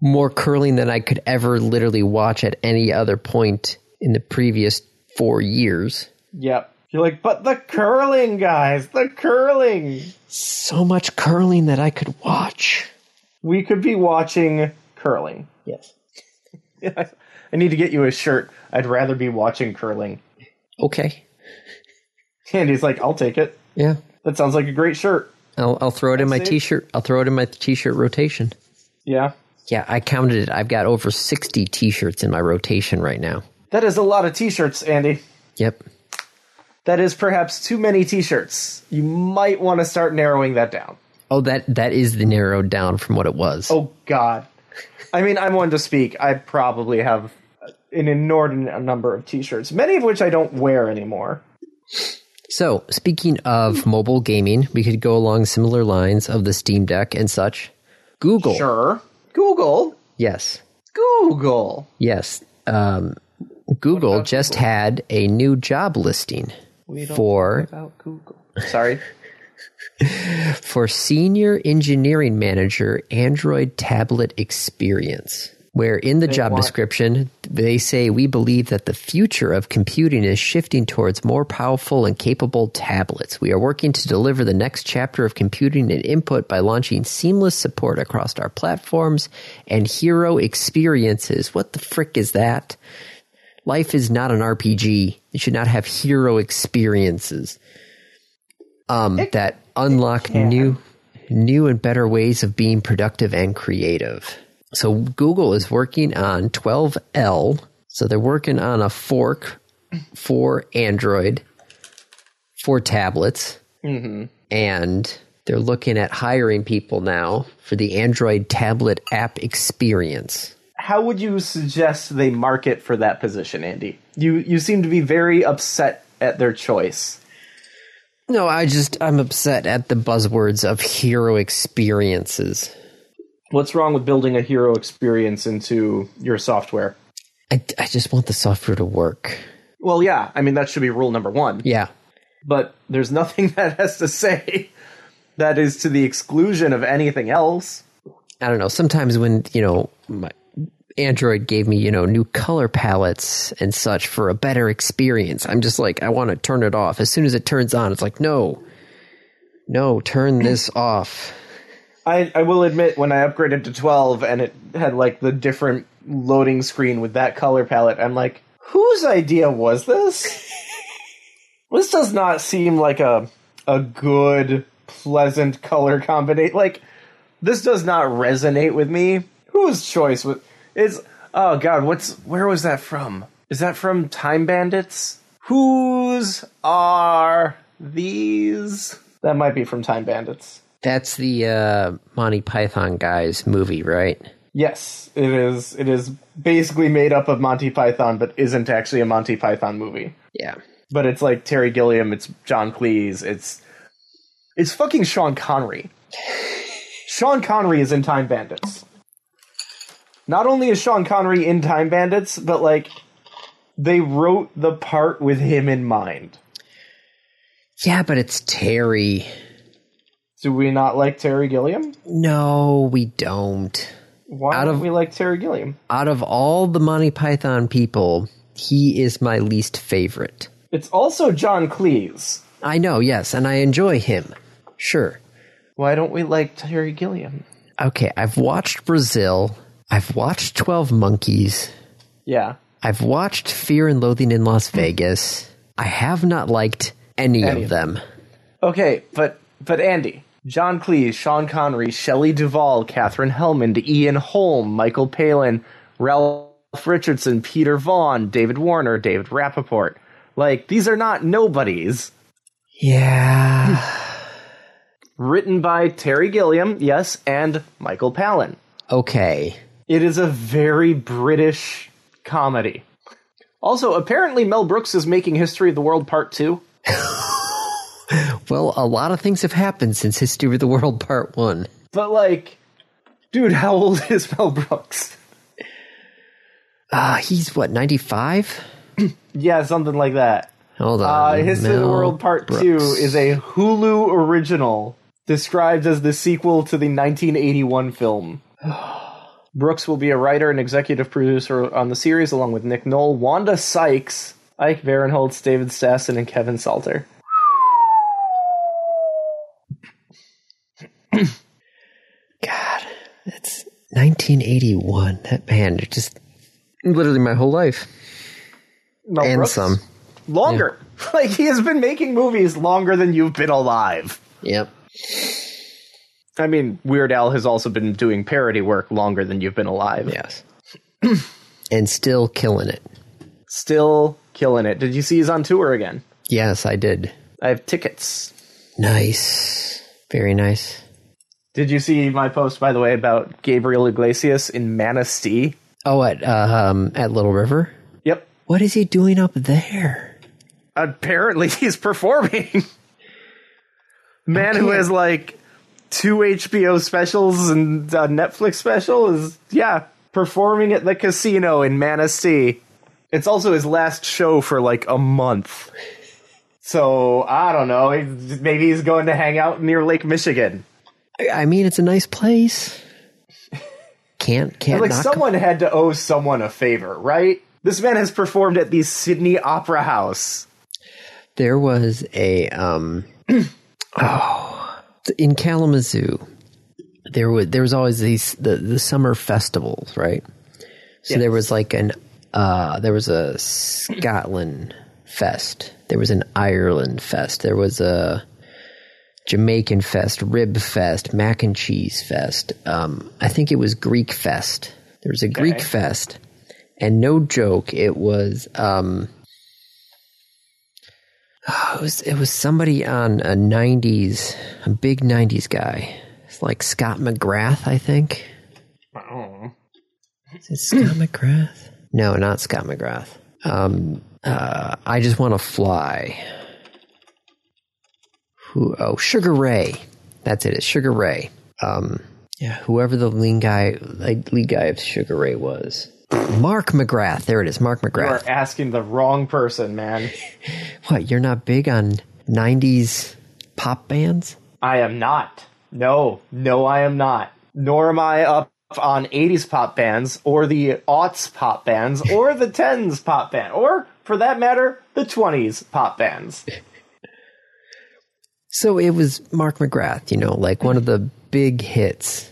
More curling than I could ever literally watch at any other point in the previous four years. Yep. You're like, but the curling, guys, the curling. So much curling that I could watch. We could be watching curling. Yes. I need to get you a shirt. I'd rather be watching curling. Okay. Andy's like, I'll take it. Yeah. That sounds like a great shirt. I'll, I'll throw it in my That's t-shirt. I'll throw it in my t-shirt rotation. Yeah. Yeah, I counted it. I've got over 60 t-shirts in my rotation right now. That is a lot of t-shirts, Andy. Yep. That is perhaps too many t-shirts. You might want to start narrowing that down. Oh, that that is the narrowed down from what it was. Oh God. I mean, I'm one to speak. I probably have an inordinate number of t-shirts, many of which I don't wear anymore. So, speaking of mobile gaming, we could go along similar lines of the Steam Deck and such. Google. Sure. Google. Yes. Google. Yes. Um, Google just had a new job listing for About Google. Sorry. for senior engineering manager Android tablet experience. Where in the job want- description, they say we believe that the future of computing is shifting towards more powerful and capable tablets. We are working to deliver the next chapter of computing and input by launching seamless support across our platforms and hero experiences. What the frick is that? Life is not an RPG. You should not have hero experiences um, that unlock new, new and better ways of being productive and creative. So Google is working on 12L. So they're working on a fork for Android for tablets, mm-hmm. and they're looking at hiring people now for the Android tablet app experience. How would you suggest they market for that position, Andy? You you seem to be very upset at their choice. No, I just I'm upset at the buzzwords of hero experiences. What's wrong with building a hero experience into your software? I, I just want the software to work. Well, yeah, I mean that should be rule number 1. Yeah. But there's nothing that has to say that is to the exclusion of anything else. I don't know. Sometimes when you know my Android gave me you know new color palettes and such for a better experience, I'm just like I want to turn it off. As soon as it turns on, it's like no, no, turn this off. I, I will admit when I upgraded to 12 and it had like the different loading screen with that color palette, I'm like, whose idea was this? this does not seem like a a good, pleasant color combination. Like this does not resonate with me. Whose choice was it's oh god, what's where was that from? Is that from Time Bandits? Whose are these? That might be from Time Bandits. That's the uh, Monty Python guys movie, right? Yes, it is. It is basically made up of Monty Python, but isn't actually a Monty Python movie. Yeah. But it's like Terry Gilliam, it's John Cleese, it's it's fucking Sean Connery. Sean Connery is in Time Bandits. Not only is Sean Connery in Time Bandits, but like they wrote the part with him in mind. Yeah, but it's Terry. Do we not like Terry Gilliam? No, we don't. Why Out don't of- we like Terry Gilliam? Out of all the Monty Python people, he is my least favorite. It's also John Cleese. I know, yes, and I enjoy him. Sure. Why don't we like Terry Gilliam? Okay, I've watched Brazil. I've watched 12 Monkeys. Yeah. I've watched Fear and Loathing in Las Vegas. I have not liked any, Any of of them. Okay, but but Andy, John Cleese, Sean Connery, Shelley Duvall, Katherine Helmond, Ian Holm, Michael Palin, Ralph Richardson, Peter Vaughan, David Warner, David Rappaport. Like these are not nobodies. Yeah. Written by Terry Gilliam, yes, and Michael Palin. okay. It is a very British comedy. Also, apparently Mel Brooks is making History of the World Part 2. Well, a lot of things have happened since History of the World Part 1. But like, dude, how old is Mel Brooks? Ah, he's what, 95? Yeah, something like that. Hold Uh, on. History of the World Part Brooks. 2 is a Hulu original described as the sequel to the 1981 film. Brooks will be a writer and executive producer on the series along with Nick Kroll, Wanda Sykes, Ike Barinholtz, David Stassen, and Kevin Salter. God, it's 1981. That band, just literally my whole life. Mel and Brooks? some. Longer. Like, he has been making movies longer than you've been alive. Yep. I mean, Weird Al has also been doing parody work longer than you've been alive. Yes. and still killing it. Still killing it. Did you see he's on tour again? Yes, I did. I have tickets. Nice. Very nice. Did you see my post, by the way, about Gabriel Iglesias in Manistee? Oh, at uh, um, at Little River. Yep. What is he doing up there? Apparently, he's performing. Man who has like two HBO specials and a Netflix special is, yeah, performing at the casino in Manistee. It's also his last show for like a month. So, I don't know. Maybe he's going to hang out near Lake Michigan. I- mean, it's a nice place. Can't can't like someone had to owe someone a favor, right? This man has performed at the Sydney Opera House. There was a um, oh, in Kalamazoo. There was there was always these the the summer festivals, right? So Yes. there was like an uh, there was a Scotland fest. There was an Ireland fest. There was a Jamaican fest, rib fest, mac and cheese fest. Um, I think it was Greek fest. There was a Greek fest, and no joke, it was um, it was it was somebody on a '90s, a big '90s guy. It's like Scott McGrath, I think. Is it Scott McGrath? No, not Scott McGrath. Um, uh, I just want to fly. Who? Oh, Sugar Ray. That's it. It's Sugar Ray. Um, yeah, whoever the lead guy, like, lead guy of Sugar Ray was. Mark McGrath. There it is. Mark McGrath. You are asking the wrong person, man. What? You're not big on '90s pop bands? I am not. No, no, I am not. Nor am I up on 80s pop bands, or the aughts pop bands, or the 10s pop band, or, for that matter, the 20s pop bands. So it was Mark McGrath, you know, like one of the big hits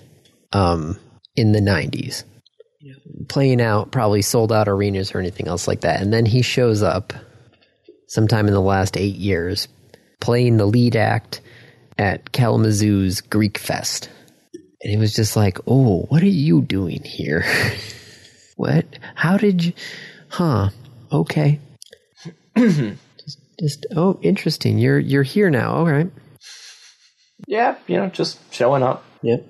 um, in the 90s. Playing out, probably sold out arenas or anything else like that. And then he shows up sometime in the last eight years playing the lead act at Kalamazoo's Greek Fest. And it was just like, oh, what are you doing here? what? How did you? Huh? Okay. just, oh, interesting. You're you're here now. All right. Yeah, you know, just showing up. Yep.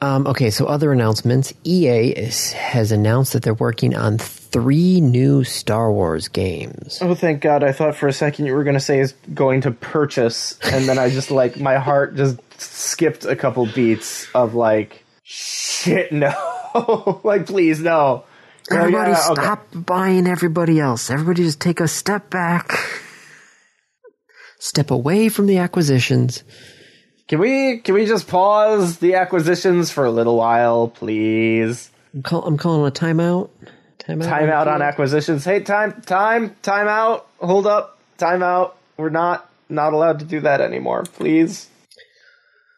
Um, okay, so other announcements. EA is, has announced that they're working on three new Star Wars games. Oh, thank God. I thought for a second you were going to say is going to purchase, and then I just, like, my heart just skipped a couple beats of, like, shit, no. like, please, no. Everybody yeah, okay. stop buying everybody else. Everybody just take a step back. Step away from the acquisitions. Can we can we just pause the acquisitions for a little while, please? I'm, call, I'm calling a timeout. Timeout. Time out on acquisitions. Hey, time, time, time out. Hold up, time out. We're not not allowed to do that anymore, please.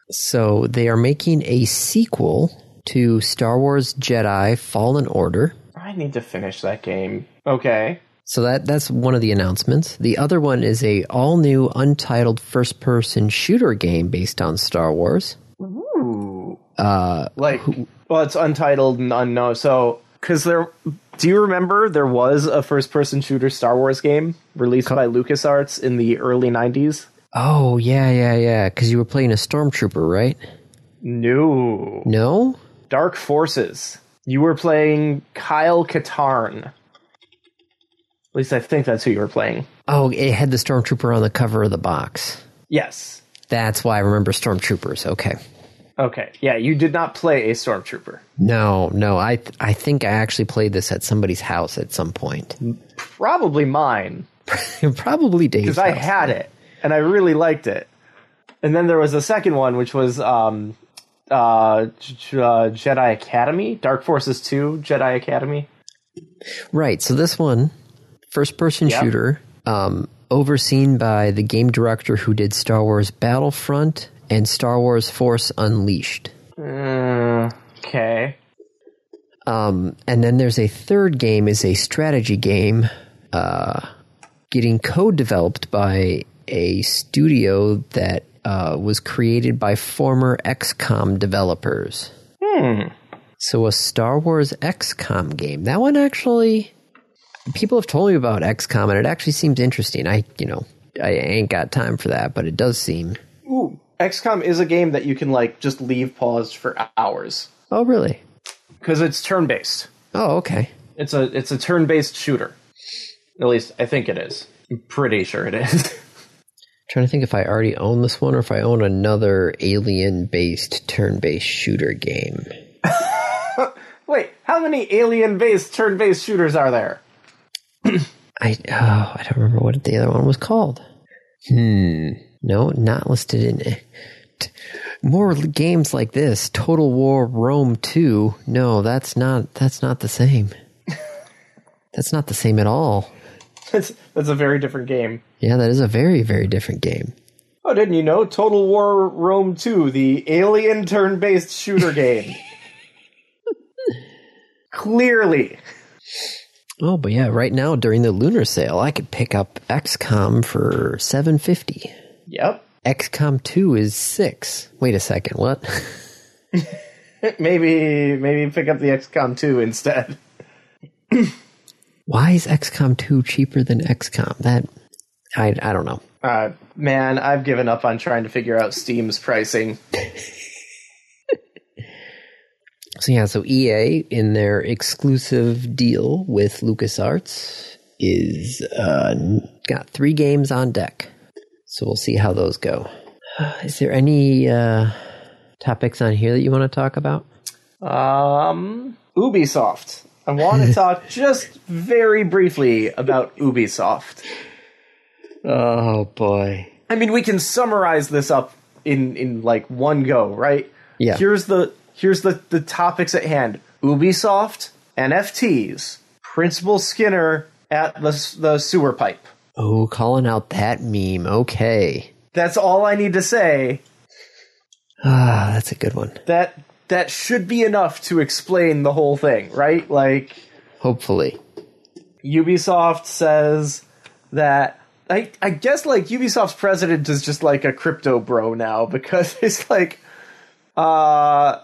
So they are making a sequel to Star Wars Jedi Fallen Order. Need to finish that game. Okay. So that that's one of the announcements. The other one is a all new untitled first person shooter game based on Star Wars. Ooh. Uh, Like, well, it's untitled and unknown. So, because there, do you remember there was a first-person shooter Star Wars game released by LucasArts in the early '90s? oh yeah, yeah, yeah. Because you were playing a stormtrooper, right? No, No. Dark Forces. You were playing Kyle Katarn. At least I think that's who you were playing. Oh, it had the stormtrooper on the cover of the box. Yes. That's why I remember stormtroopers. Okay. Okay. Yeah, you did not play a stormtrooper. No, no. I I think I actually played this at somebody's house at some point. Probably mine. Probably Dave's. because I had it and I really liked it. And then there was a second one, which was um, uh, J- uh, Jedi Academy, Dark Forces Two, Jedi Academy. Right. So this one, first person Yeah. shooter, um, overseen by the game director who did Star Wars Battlefront and Star Wars Force Unleashed. Mm, okay. Um, and then there's a third game is a strategy game, uh, getting code developed by a studio that uh, was created by former XCOM developers. Hmm. So a Star Wars XCOM game. That one actually people have told me about XCOM, and it actually seems interesting. I, you know, I ain't got time for that, but it does seem. Ooh, XCOM is a game that you can like just leave paused for hours Oh, really? because it's turn based. Oh, okay. It's a it's a turn based shooter. At least I think it is. I'm pretty sure it is. trying to think if I already own this one or if I own another alien-based turn-based shooter game. Wait, how many alien based turn based shooters are there? I oh, I don't remember what the other one was called. Hmm. No, not listed in it. More games like this, Total War Rome 2. No, that's not that's not the same. that's not the same at all. That's that's a very different game. Yeah, that is a very very different game. Oh, didn't you know? Total War Rome 2, the alien turn based shooter game. Clearly. Oh, but yeah, right now during the lunar sale, I could pick up XCOM for 750. Yep. XCOM 2 is 6. Wait a second, what? maybe maybe pick up the XCOM 2 instead. Why is XCOM 2 cheaper than XCOM? That I I don't know. Uh, man, I've given up on trying to figure out Steam's pricing. So yeah, so EA in their exclusive deal with LucasArts is uh, got three games on deck. So we'll see how those go. Is there any uh, topics on here that you want to talk about? Um, Ubisoft. I want to talk just very briefly about Ubisoft. Oh boy. I mean, we can summarize this up in in like one go, right? Yeah. Here's the here's the the topics at hand: Ubisoft, NFTs, Principal Skinner at the the sewer pipe. Oh, calling out that meme. Okay. That's all I need to say. Ah, that's a good one. That that should be enough to explain the whole thing, right? Like Hopefully. Ubisoft says that I I guess like Ubisoft's president is just like a crypto bro now because it's like uh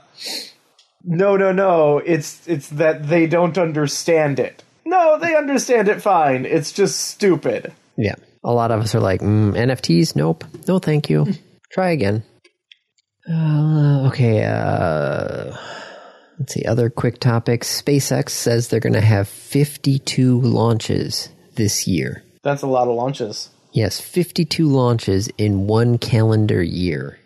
no no no it's it's that they don't understand it. No, they understand it fine. It's just stupid. Yeah. A lot of us are like, mm, NFTs? Nope. No, thank you. Try again. Uh, okay. Uh, let's see. Other quick topics. SpaceX says they're going to have 52 launches this year. That's a lot of launches. Yes, 52 launches in one calendar year.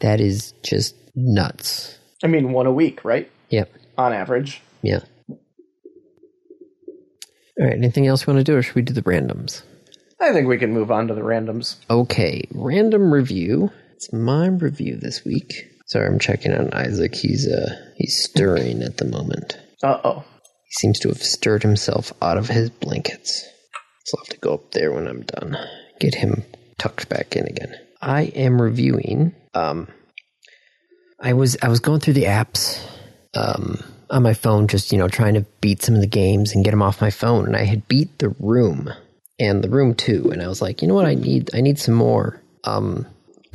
That is just nuts. I mean, one a week, right? Yep. On average. Yeah. All right. Anything else you want to do, or should we do the randoms? I think we can move on to the randoms. Okay, random review. It's my review this week. Sorry, I'm checking on Isaac. He's uh he's stirring at the moment. Uh oh. He seems to have stirred himself out of his blankets. So I'll have to go up there when I'm done. Get him tucked back in again. I am reviewing. Um, I was I was going through the apps um, on my phone, just you know trying to beat some of the games and get them off my phone. And I had beat the Room and the Room Two, and I was like, you know what, I need I need some more um,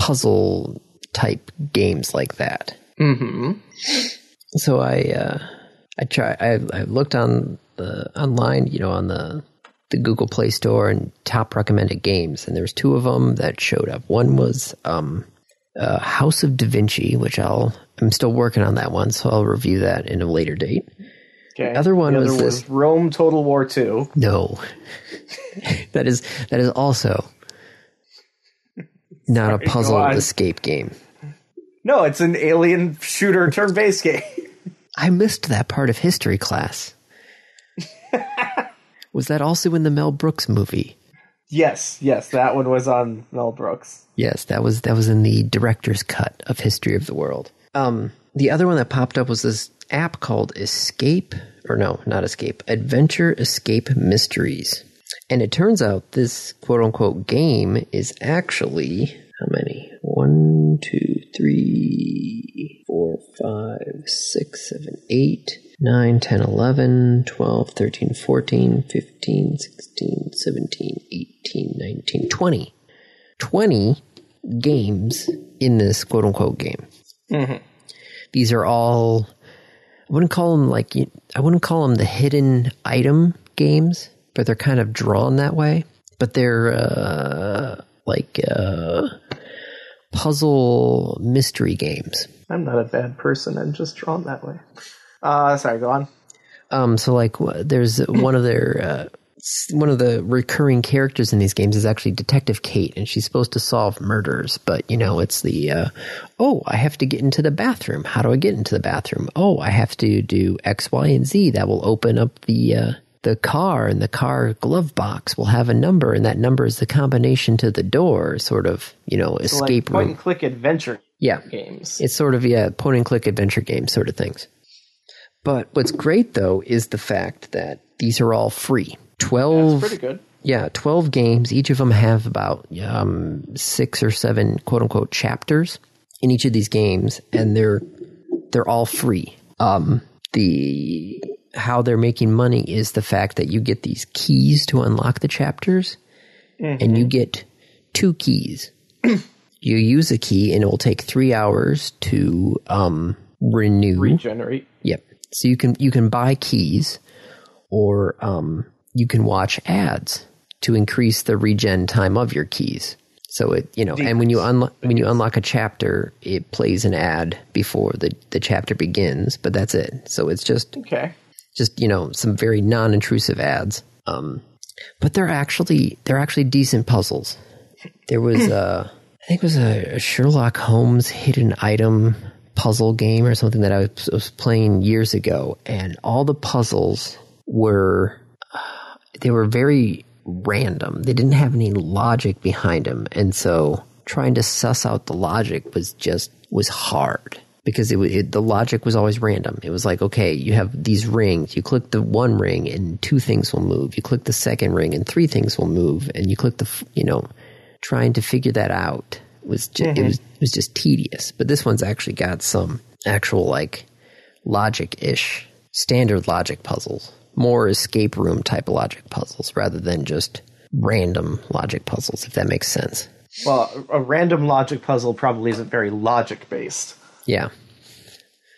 puzzle type games like that. Mm-hmm. So I uh, I try I, I looked on the online, you know, on the the Google Play Store and top recommended games, and there was two of them that showed up. One was um, uh, House of Da Vinci, which I'll I'm still working on that one, so I'll review that in a later date. Okay. Other one the was other this- was Rome Total War Two. No, that is that is also not a puzzle escape game. No, it's an alien shooter turn-based game. I missed that part of history class. was that also in the Mel Brooks movie? yes, yes, that one was on Mel Brooks. Yes, that was that was in the director's cut of History of the World. Um, the other one that popped up was this app called Escape, or no, not Escape, Adventure Escape Mysteries. And it turns out this quote unquote game is actually how many? One, two, three, four, five, six, seven, eight, nine, ten, eleven, twelve, thirteen, fourteen, fifteen, sixteen, seventeen, eighteen, nineteen, twenty. 20 games in this quote unquote game. Mm-hmm. These are all, I wouldn't call them like, I wouldn't call them the hidden item games but they're kind of drawn that way. But they're uh, like uh, puzzle mystery games. I'm not a bad person. I'm just drawn that way. Uh, sorry, go on. Um, so like there's one of their uh, one of the recurring characters in these games is actually Detective Kate, and she's supposed to solve murders. But you know, it's the uh, oh, I have to get into the bathroom. How do I get into the bathroom? Oh, I have to do X, Y, and Z. That will open up the uh, the car, and the car glove box will have a number, and that number is the combination to the door. Sort of, you know, escape like point room. and click adventure Yeah, games. it's sort of yeah, point and click adventure game sort of things. But what's great though is the fact that these are all free. Twelve, Pretty good. yeah, twelve games. Each of them have about um, six or seven quote unquote chapters in each of these games, and they're they're all free. Um, the how they're making money is the fact that you get these keys to unlock the chapters, and you get two keys. you use a key, and it will take three hours to um, renew. Regenerate. Yep. So you can you can buy keys, or um, you can watch ads to increase the regen time of your keys. So it you know, and when you unlock when you unlock a chapter, it plays an ad before the the chapter begins. But that's it. So it's just Okay. Just you know some very non-intrusive ads. Um, but they're actually they're actually decent puzzles. There was a I think it was a, a Sherlock Holmes hidden item puzzle game or something that I was, was playing years ago, and all the puzzles were they were very random. They didn't have any logic behind them, and so trying to suss out the logic was just was hard because it, it the logic was always random. It was like, okay, you have these rings. You click the one ring and two things will move. You click the second ring and three things will move. And you click the, you know, trying to figure that out was just, it mm-hmm. was it was just tedious. But this one's actually got some actual like logic ish standard logic puzzles, more escape room type logic puzzles rather than just random logic puzzles. If that makes sense. Well, a random logic puzzle probably isn't very logic based. Yeah.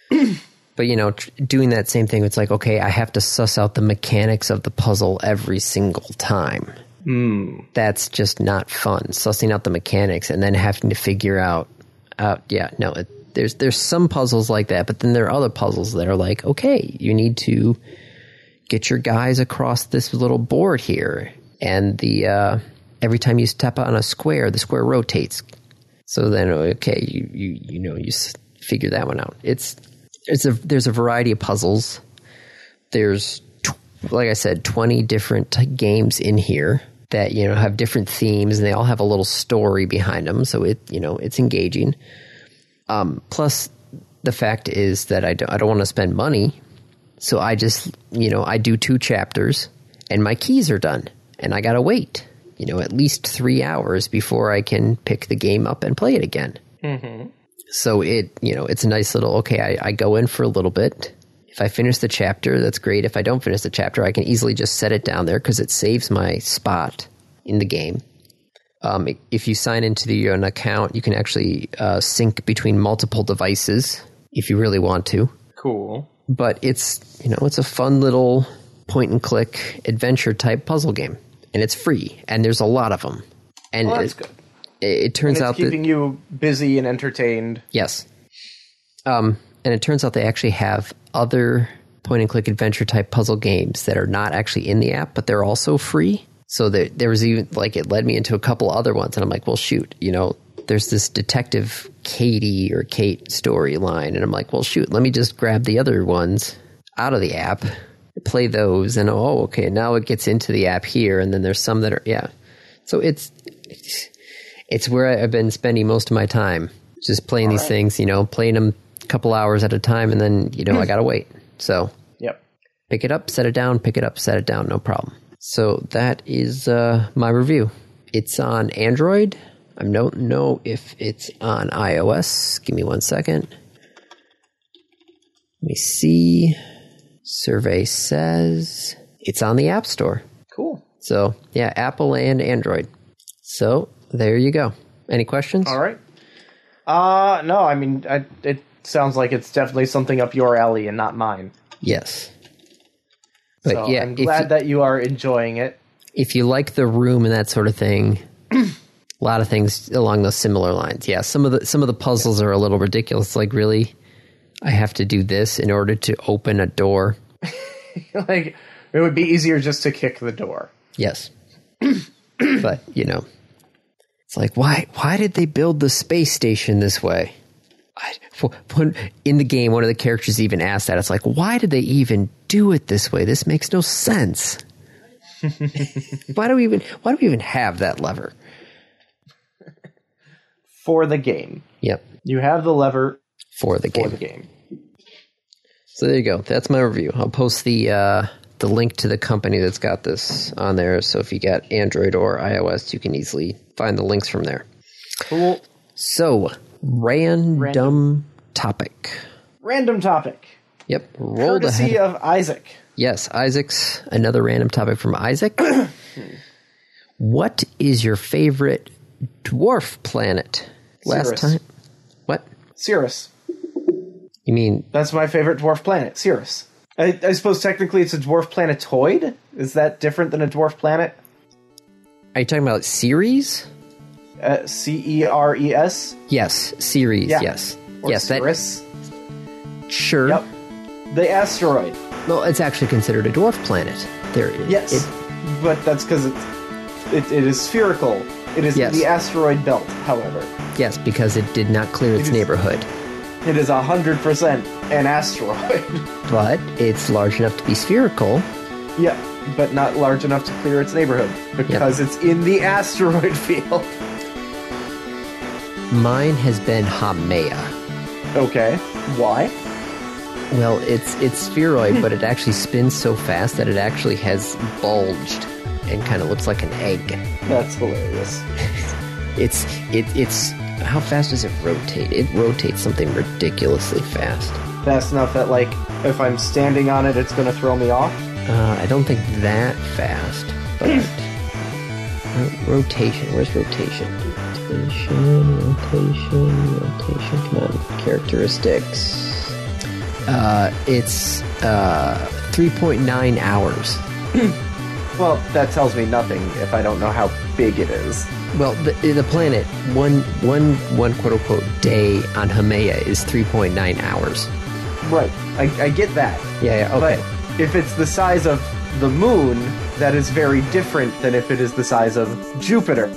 but you know, tr- doing that same thing, it's like, okay, I have to suss out the mechanics of the puzzle every single time. Mm. That's just not fun. Sussing out the mechanics and then having to figure out, out. Yeah, no, it, there's there's some puzzles like that, but then there are other puzzles that are like, okay, you need to get your guys across this little board here, and the uh, every time you step on a square, the square rotates. So then, okay, you you you know you figure that one out. It's it's a there's a variety of puzzles. There's tw- like I said, twenty different games in here that you know have different themes, and they all have a little story behind them. So it you know it's engaging. Um, plus, the fact is that I don't, I don't want to spend money, so I just you know I do two chapters, and my keys are done, and I gotta wait you know at least three hours before I can pick the game up and play it again. So it, you know, it's a nice little, okay, I, I go in for a little bit. If I finish the chapter, that's great. If I don't finish the chapter, I can easily just set it down there because it saves my spot in the game. Um, if you sign into the, an account, you can actually uh, sync between multiple devices if you really want to. Cool. But it's, you know, it's a fun little point and click adventure type puzzle game. And it's free. And there's a lot of them. And Well, that's good. It, turns out that. keeping you busy and entertained. Yes. Um, and it turns out they actually have other point and click adventure type puzzle games that are not actually in the app, but they're also free. So there, there was even like it led me into a couple other ones, and I'm like, well, shoot, you know, there's this detective Katie or Kate storyline, and I'm like, well, shoot, let me just grab the other ones out of the app, play those, and oh, okay, now it gets into the app here, and then there's some that are yeah. So it's it's where I've been spending most of my time, just playing these things, you know, playing them a couple hours at a time, and then you know I gotta wait. So Yep. pick it up, set it down, pick it up, set it down, no problem. So that is uh, my review. It's on Android. I don't know if it's on iOS. Give me one second. Let me see. Survey says it's on the App Store. Cool. So yeah, Apple and Android. So there you go. Any questions? All right. Uh no, I mean, I, it sounds like it's definitely something up your alley and not mine. Yes. But so yeah, I'm glad you- that you are enjoying it. if you like the room and that sort of thing, a lot of things along those similar lines. Yeah, some of the some of the puzzles are a little ridiculous. Like, really, I have to do this in order to open a door. like it would be easier just to kick the door. Yes, but you know, it's like why why did they build the space station this way? I, when, in the game, one of the characters even asked that. It's like, why did they even do it this way? This makes no sense. why do we even why do we even have that lever? For the game. Yep, You have the lever for the game. the game. So there you go. That's my review. I'll post the uh, the link to the company that's got this on there. So if you got Android or iOS, you can easily find the links from there. Cool. So random, topic. Random topic. Yep. Rolled Courtesy ahead. of Isaac. Yes, Isaac's another random topic from Isaac. what is your favorite dwarf planet? Last Cirrus. time. What? Cirrus. You mean That's my favorite dwarf planet, Cirrus. I, I suppose technically it's a dwarf planetoid. Is that different than a dwarf planet? are you talking about Ceres? Uh, C E R E S. Yes, Ceres. Yeah. Yes. Or yes, that sure. Yep. The asteroid. Well, it's actually considered a dwarf planet. There, Yes. it- but that's because it's it, it is spherical. It is Yes. the asteroid belt, however. yes, because it did not clear its is- neighborhood, It is hundred percent an asteroid. but it's large enough to be spherical. yeah, but not large enough to clear its neighborhood because it's in the asteroid field. Mine has been Haumea. Okay. Why? Well, it's it's spheroid, but it actually spins so fast that it actually has bulged and kind of looks like an egg. That's hilarious. It's it it's how fast does it rotate? It rotates something ridiculously fast. Fast enough that like if I'm standing on it, it's going to throw me off. Uh, I don't think that fast, but uh, rotation. Where's rotation? Rotation, rotation, rotation. Come on, characteristics. Uh, it's uh 3.9 hours. Well, that tells me nothing if I don't know how big it is. Well, the, the planet one one one quote unquote day on Haumea is 3.9 hours. Right. I, I get that. Yeah, yeah, okay. But if it's the size of the moon, that is very different than if it is the size of Jupiter.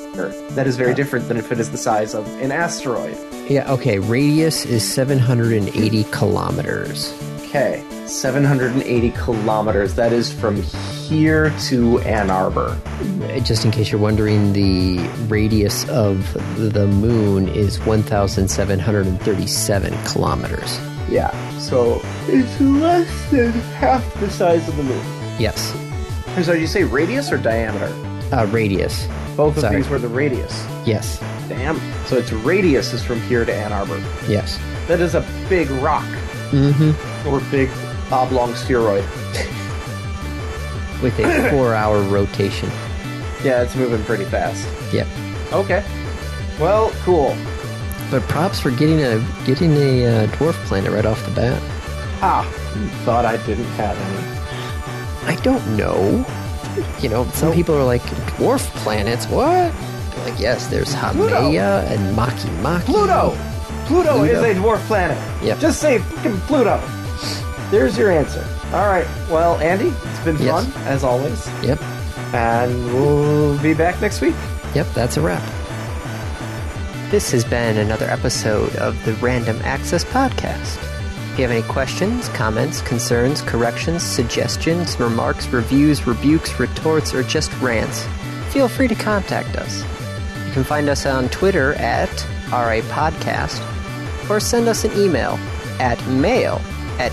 That is very different than if it is the size of an asteroid. yeah, okay. Radius is 780 kilometers. Okay. 780 kilometers. That is from here to Ann Arbor. Just in case you're wondering, the radius of the moon is 1,737 kilometers. Yeah. So it's less than half the size of the moon. Yes, And so you say radius or diameter? uh, radius. Both of Sorry. these were the radius. Yes, Damn. So its radius is from here to Ann Arbor. yes. That is a big rock. Mm-hmm. Or big oblong spheroid. With a four-hour rotation. Yeah, it's moving pretty fast. Yep. Okay. Well, cool. But props for getting a getting a uh, dwarf planet right off the bat. Ah, thought I didn't have any. I don't know. You know, some people are like dwarf planets. What? They're like, yes, there's Haumea and Maki Maki. Pluto! Pluto, is a dwarf planet. Yep. Just say fucking Pluto. There's your answer. All right. Well, Andy, it's been Yes. fun as always, Yep. and we'll be back next week. Yep, that's a wrap. This has been another episode of the Random Access Podcast. If you have any questions, comments, concerns, corrections, suggestions, remarks, reviews, rebukes, retorts, or just rants, feel free to contact us. You can find us on Twitter at RAPodcast or send us an email at mail at